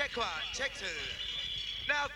Check one, check two. Now,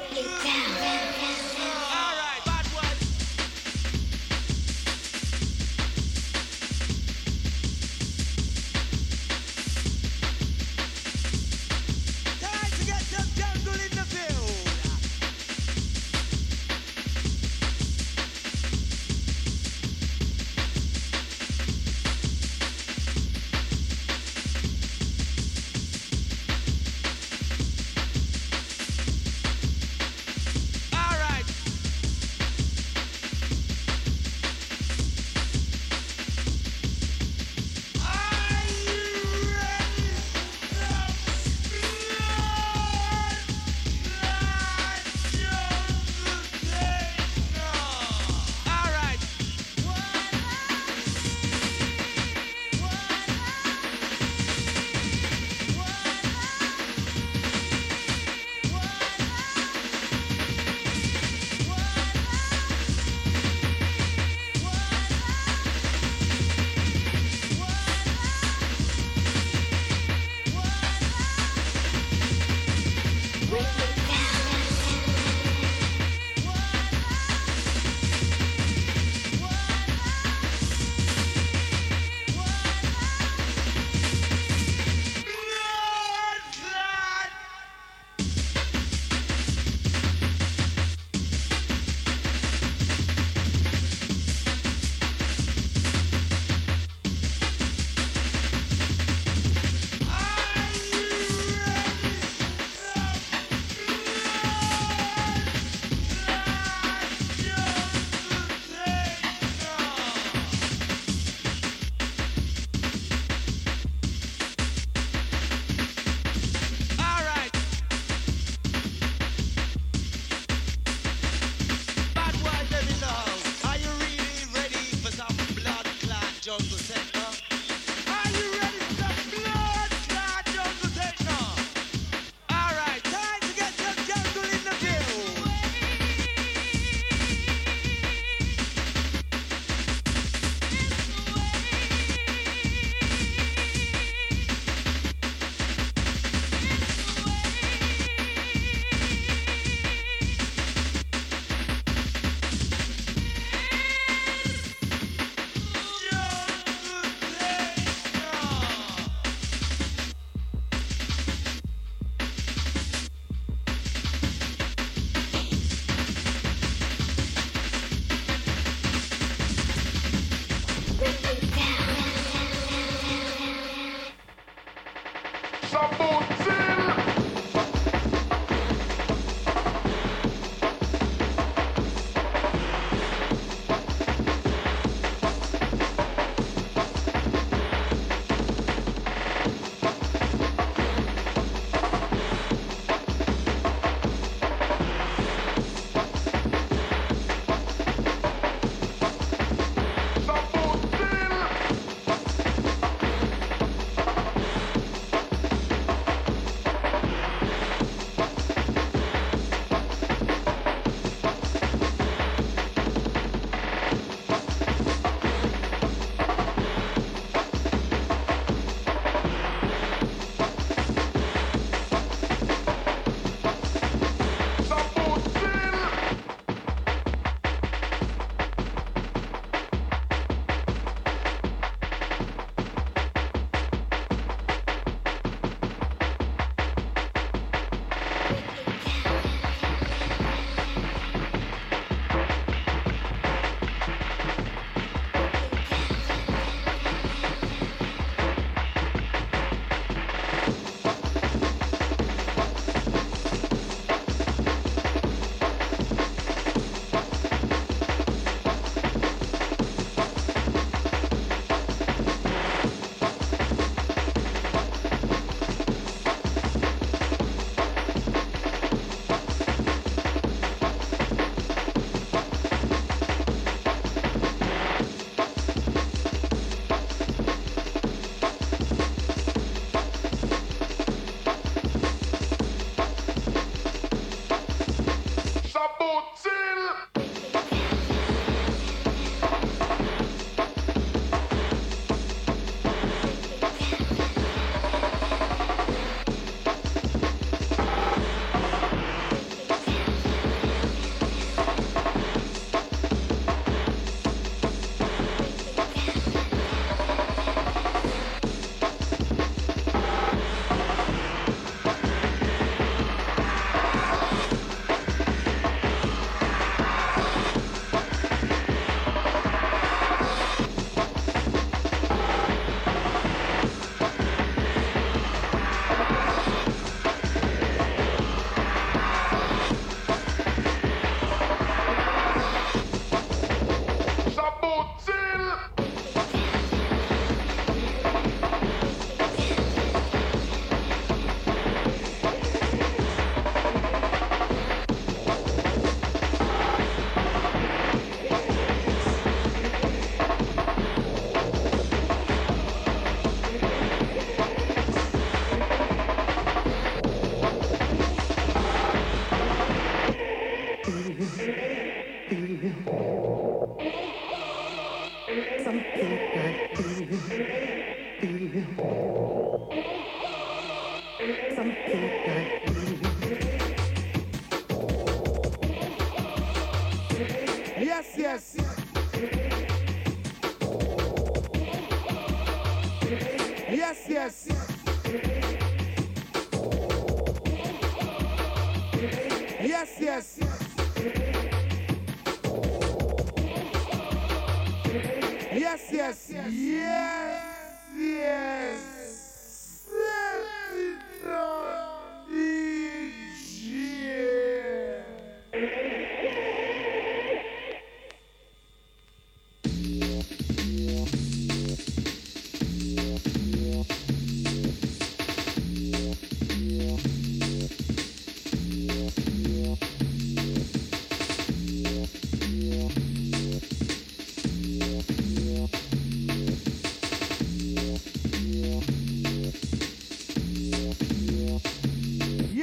quickly down.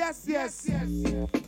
Yes, yes, yes. Yes,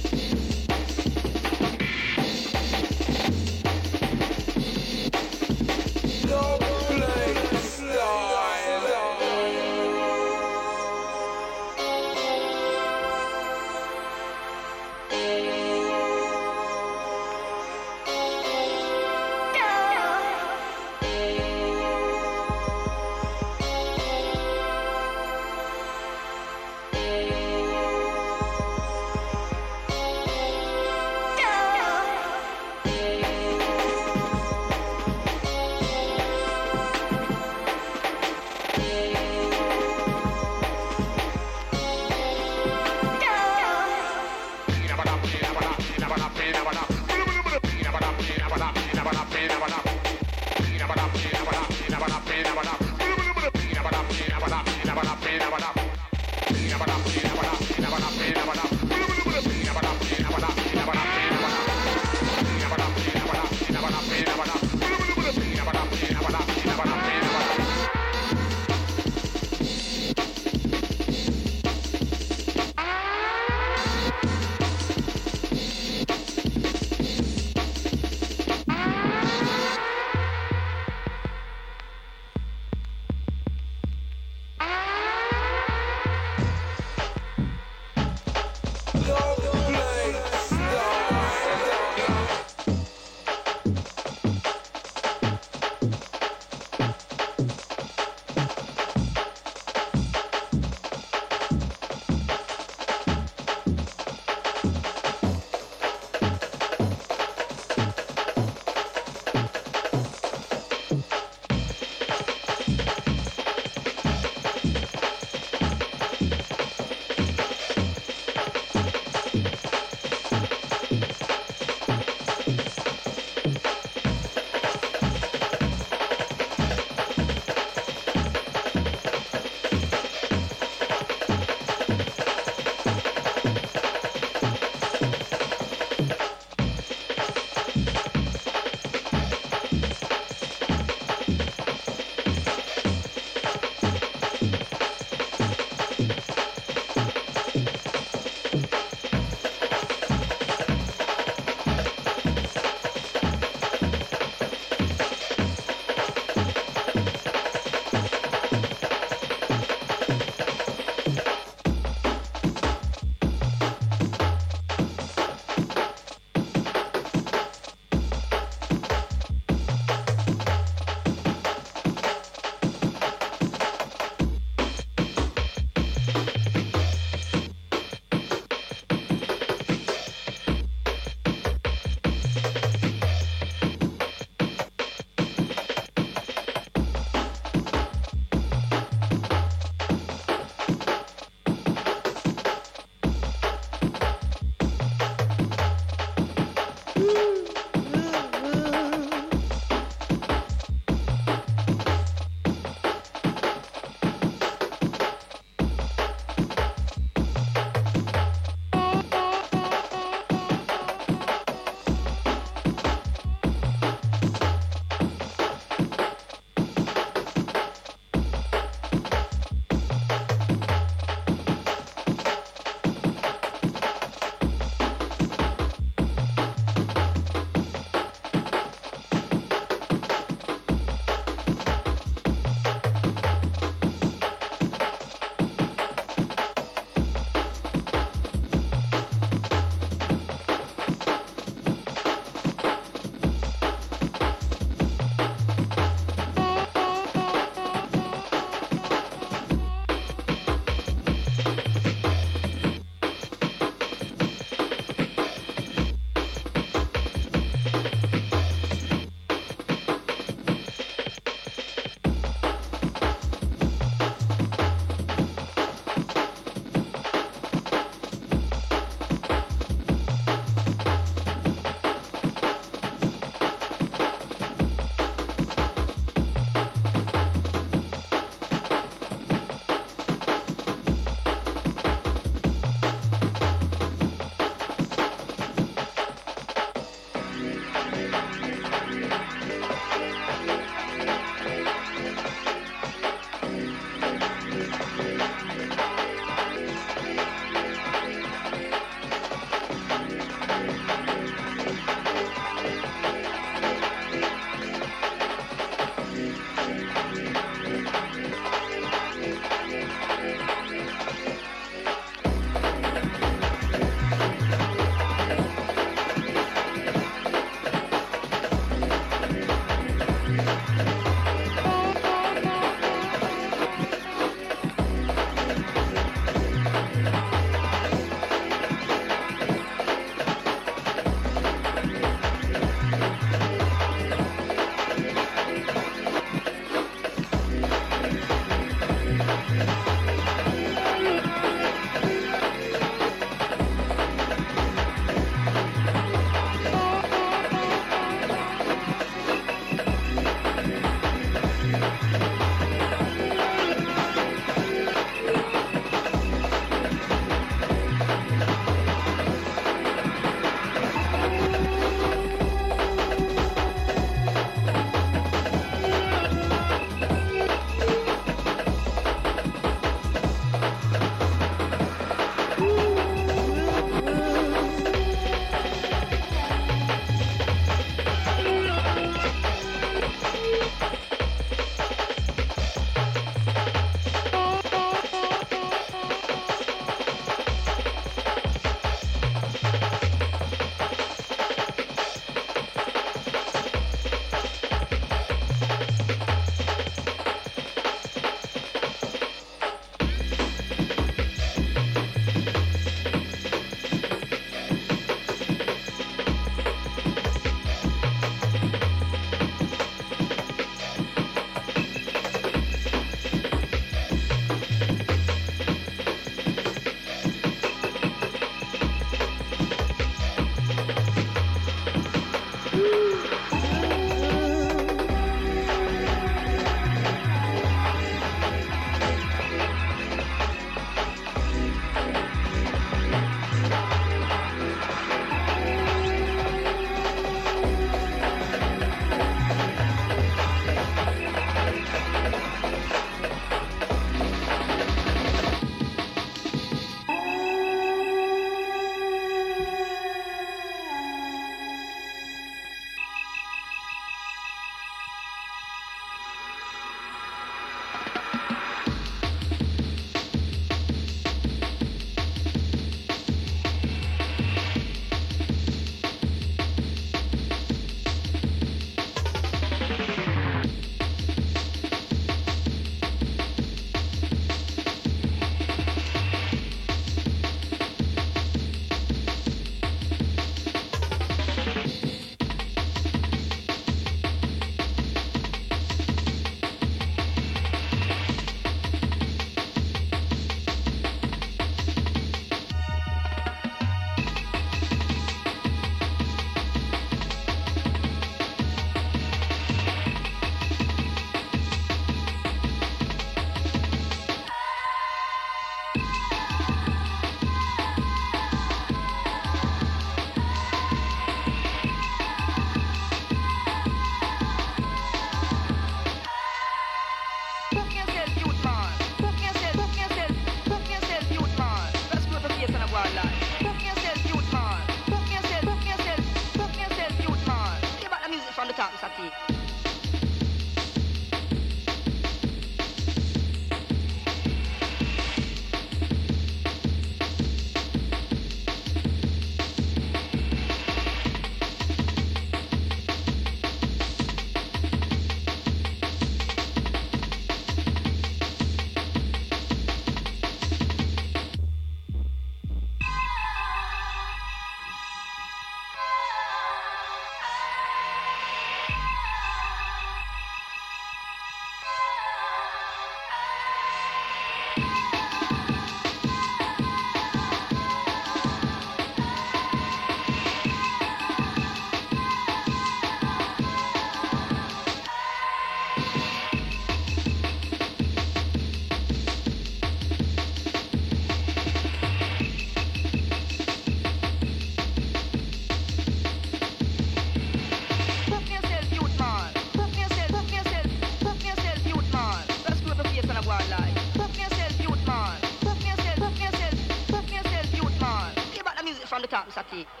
先。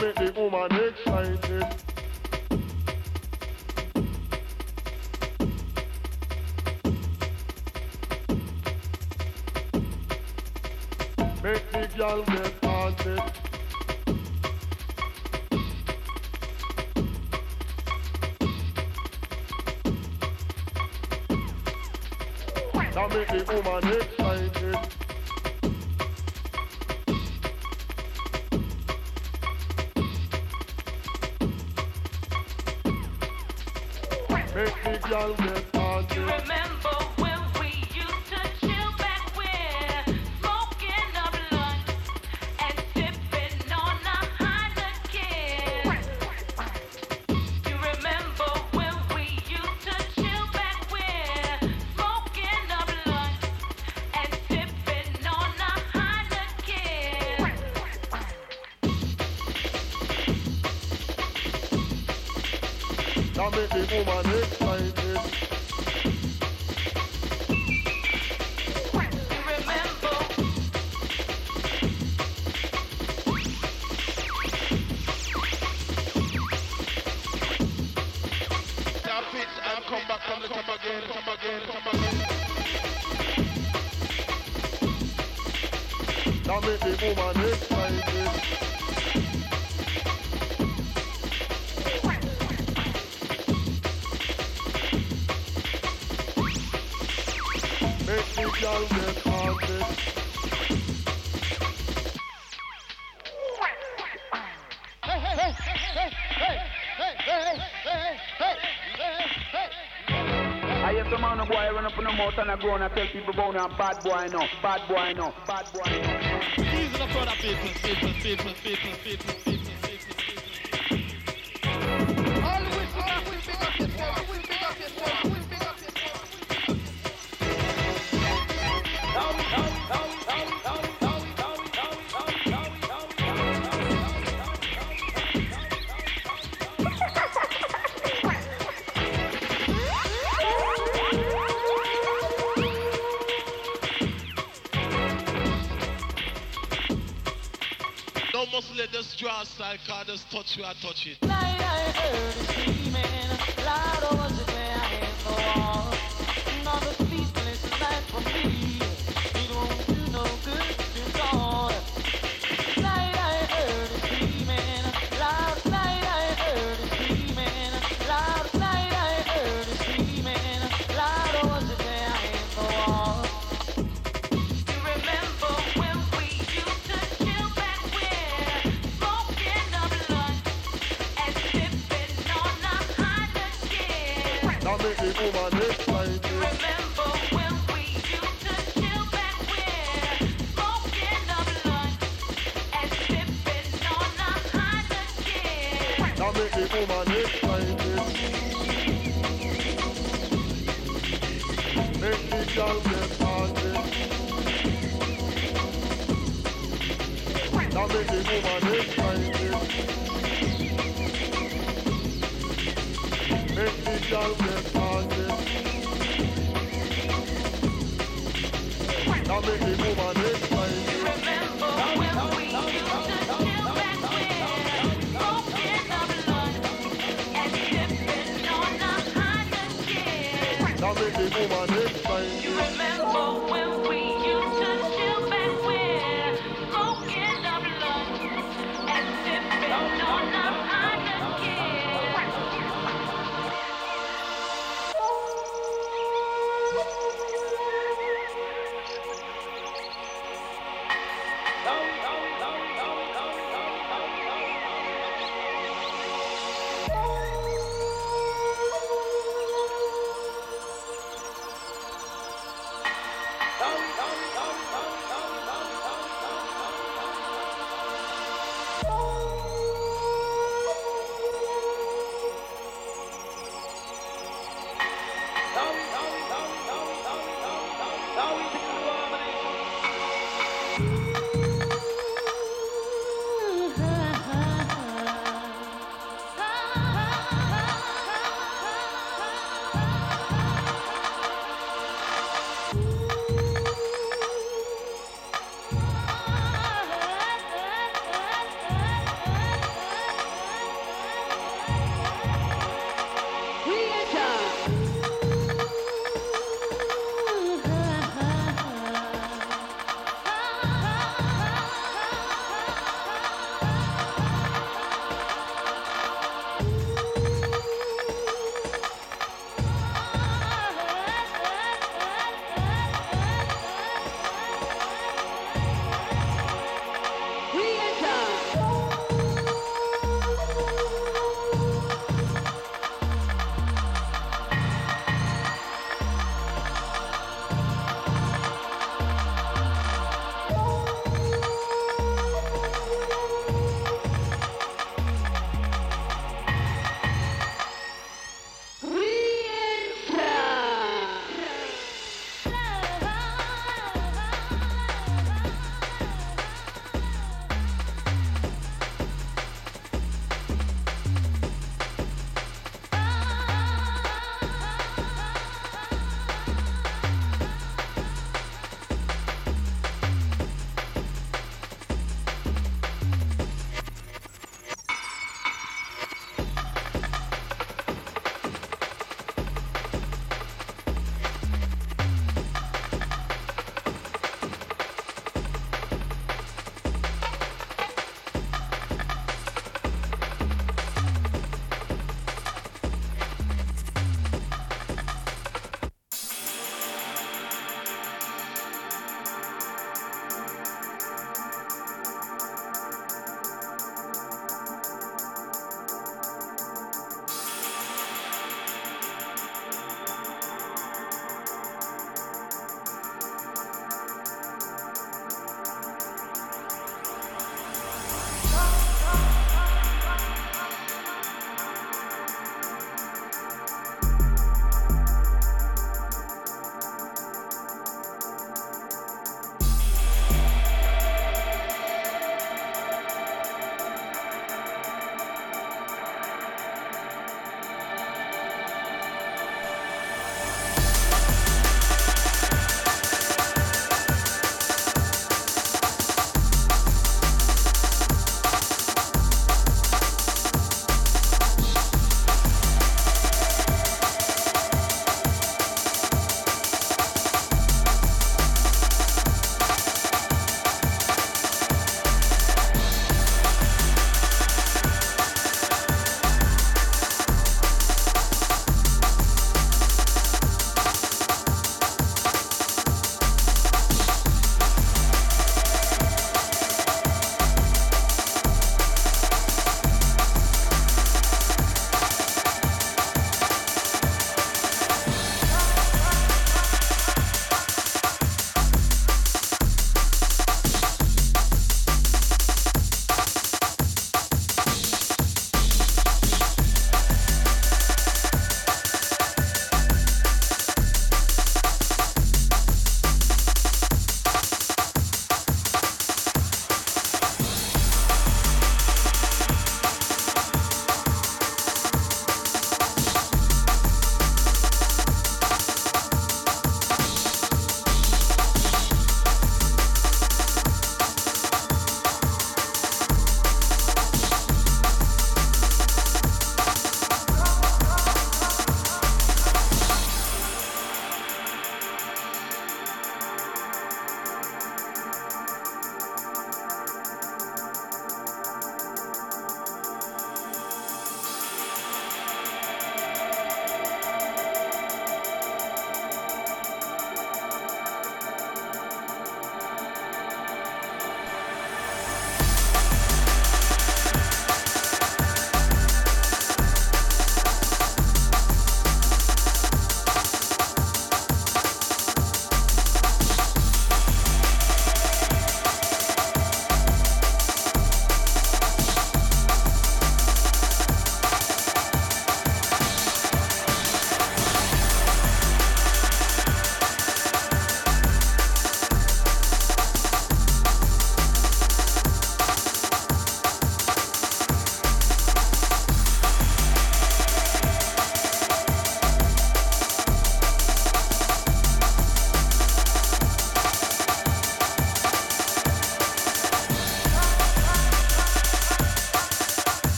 Make the woman again, top again. That make the woman excited. Tell people about now bad boy no, bad boy no, bad boy no. These are the product people, people, people, people, people, people, make remember when we used to chill back smoking and on? That make the woman excited. Make the girl get. That make the woman excited. Make the girl get haunted. That make the. Remember when we used to back when blunt and on a Heineken? That make the woman